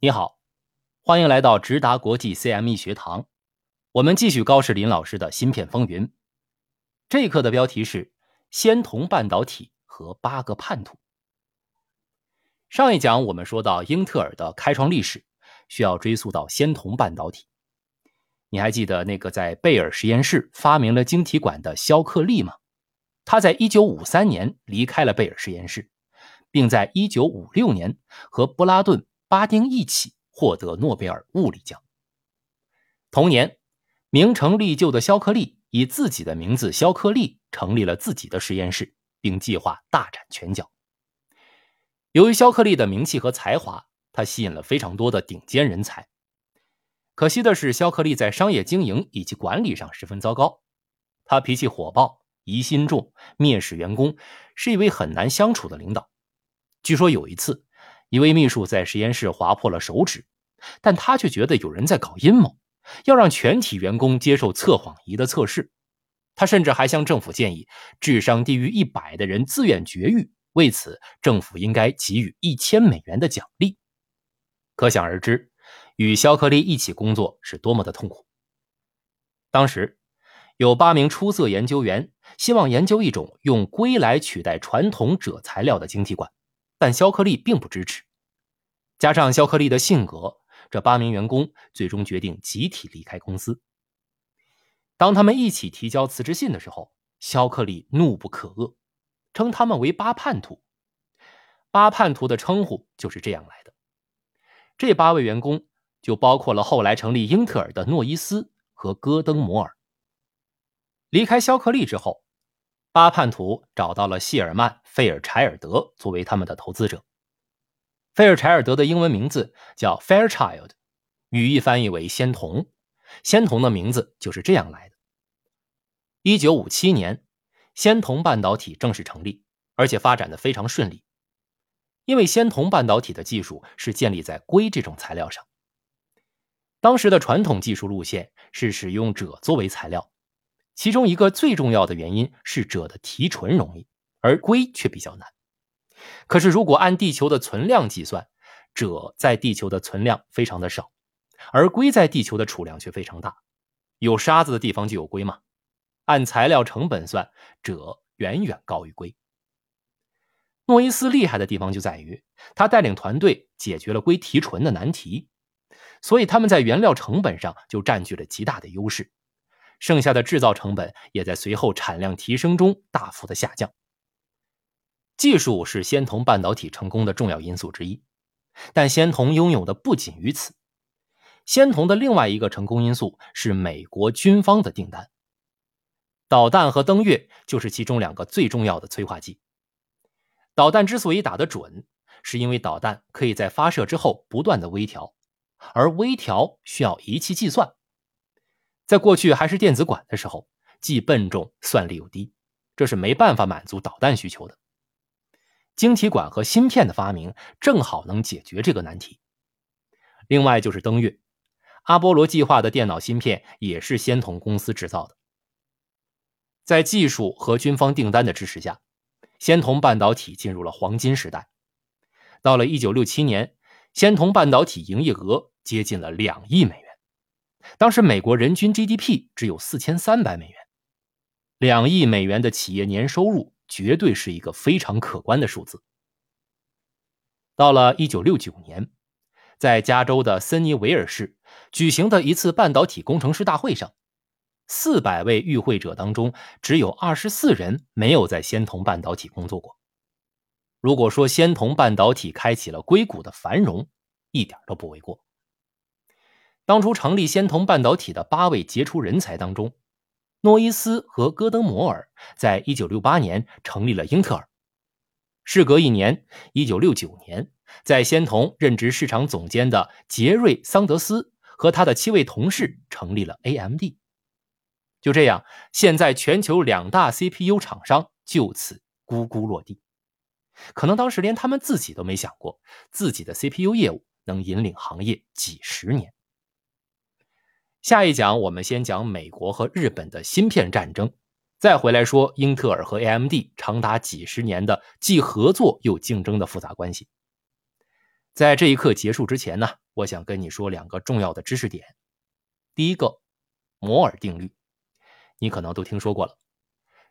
你好，欢迎来到直达国际 CME 学堂。我们继续高士林老师的芯片风云。这一课的标题是“仙童半导体和八个叛徒”。上一讲我们说到英特尔的开创历史，需要追溯到仙童半导体。你还记得那个在贝尔实验室发明了晶体管的肖克利吗？他在1953年离开了贝尔实验室，并在1956年和布拉顿。巴丁一起获得诺贝尔物理奖。同年，名成利就的肖克利以自己的名字肖克利成立了自己的实验室，并计划大展拳脚。由于肖克利的名气和才华，他吸引了非常多的顶尖人才。可惜的是，肖克利在商业经营以及管理上十分糟糕。他脾气火爆，疑心重，蔑视员工，是一位很难相处的领导。据说有一次。一位秘书在实验室划破了手指，但他却觉得有人在搞阴谋，要让全体员工接受测谎仪的测试。他甚至还向政府建议，智商低于一百的人自愿绝育，为此政府应该给予一千美元的奖励。可想而知，与肖克利一起工作是多么的痛苦。当时，有八名出色研究员希望研究一种用硅来取代传统锗材料的晶体管。但肖克利并不支持，加上肖克利的性格，这八名员工最终决定集体离开公司。当他们一起提交辞职信的时候，肖克利怒不可遏，称他们为“八叛徒”。八叛徒的称呼就是这样来的。这八位员工就包括了后来成立英特尔的诺伊斯和戈登摩尔。离开肖克利之后。八叛徒找到了谢尔曼·费尔柴尔德作为他们的投资者。费尔柴尔德的英文名字叫 Fairchild，语义翻译为“仙童”。仙童的名字就是这样来的。一九五七年，仙童半导体正式成立，而且发展的非常顺利。因为仙童半导体的技术是建立在硅这种材料上。当时的传统技术路线是使用锗作为材料。其中一个最重要的原因是锗的提纯容易，而硅却比较难。可是如果按地球的存量计算，锗在地球的存量非常的少，而硅在地球的储量却非常大。有沙子的地方就有硅嘛。按材料成本算，锗远远高于硅。诺伊斯厉害的地方就在于，他带领团队解决了硅提纯的难题，所以他们在原料成本上就占据了极大的优势。剩下的制造成本也在随后产量提升中大幅的下降。技术是仙童半导体成功的重要因素之一，但仙童拥有的不仅于此。仙童的另外一个成功因素是美国军方的订单。导弹和登月就是其中两个最重要的催化剂。导弹之所以打得准，是因为导弹可以在发射之后不断的微调，而微调需要仪器计算。在过去还是电子管的时候，既笨重，算力又低，这是没办法满足导弹需求的。晶体管和芯片的发明正好能解决这个难题。另外就是登月，阿波罗计划的电脑芯片也是仙童公司制造的。在技术和军方订单的支持下，仙童半导体进入了黄金时代。到了1967年，仙童半导体营业额接近了两亿美元。当时美国人均 GDP 只有四千三百美元，两亿美元的企业年收入绝对是一个非常可观的数字。到了一九六九年，在加州的森尼维尔市举行的一次半导体工程师大会上，四百位与会者当中，只有二十四人没有在仙童半导体工作过。如果说仙童半导体开启了硅谷的繁荣，一点都不为过。当初成立仙童半导体的八位杰出人才当中，诺伊斯和戈登摩尔在1968年成立了英特尔。事隔一年，1969年，在仙童任职市场总监的杰瑞桑德斯和他的七位同事成立了 AMD。就这样，现在全球两大 CPU 厂商就此咕咕落地。可能当时连他们自己都没想过，自己的 CPU 业务能引领行业几十年。下一讲我们先讲美国和日本的芯片战争，再回来说英特尔和 AMD 长达几十年的既合作又竞争的复杂关系。在这一课结束之前呢，我想跟你说两个重要的知识点。第一个，摩尔定律，你可能都听说过了，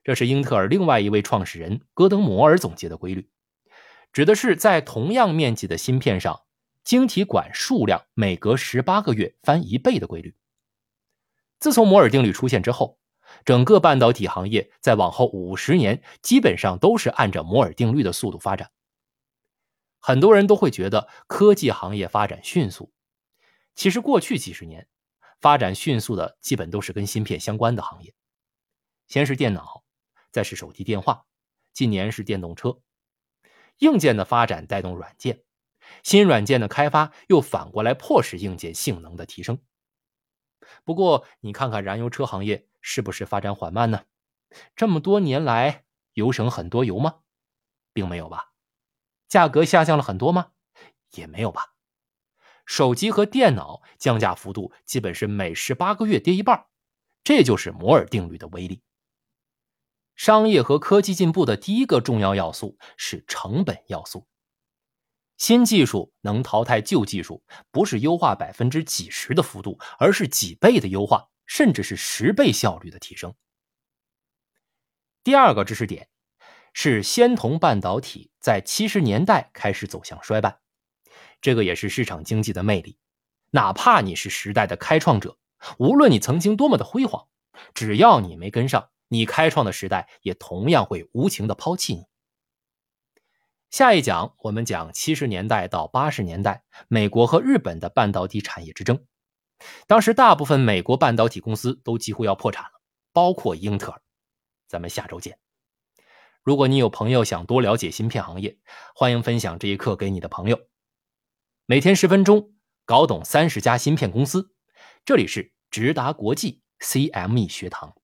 这是英特尔另外一位创始人戈登·摩尔总结的规律，指的是在同样面积的芯片上，晶体管数量每隔十八个月翻一倍的规律。自从摩尔定律出现之后，整个半导体行业在往后五十年基本上都是按照摩尔定律的速度发展。很多人都会觉得科技行业发展迅速，其实过去几十年发展迅速的基本都是跟芯片相关的行业。先是电脑，再是手提电话，近年是电动车。硬件的发展带动软件，新软件的开发又反过来迫使硬件性能的提升。不过，你看看燃油车行业是不是发展缓慢呢？这么多年来有省很多油吗？并没有吧。价格下降了很多吗？也没有吧。手机和电脑降价幅度基本是每十八个月跌一半，这就是摩尔定律的威力。商业和科技进步的第一个重要要素是成本要素。新技术能淘汰旧技术，不是优化百分之几十的幅度，而是几倍的优化，甚至是十倍效率的提升。第二个知识点。是仙童半导体在七十年代开始走向衰败，这个也是市场经济的魅力。哪怕你是时代的开创者，无论你曾经多么的辉煌，只要你没跟上，你开创的时代也同样会无情的抛弃你。下一讲我们讲七十年代到八十年代美国和日本的半导体产业之争，当时大部分美国半导体公司都几乎要破产了，包括英特尔。咱们下周见。如果你有朋友想多了解芯片行业，欢迎分享这一课给你的朋友。每天十分钟，搞懂三十家芯片公司。这里是直达国际 CME 学堂。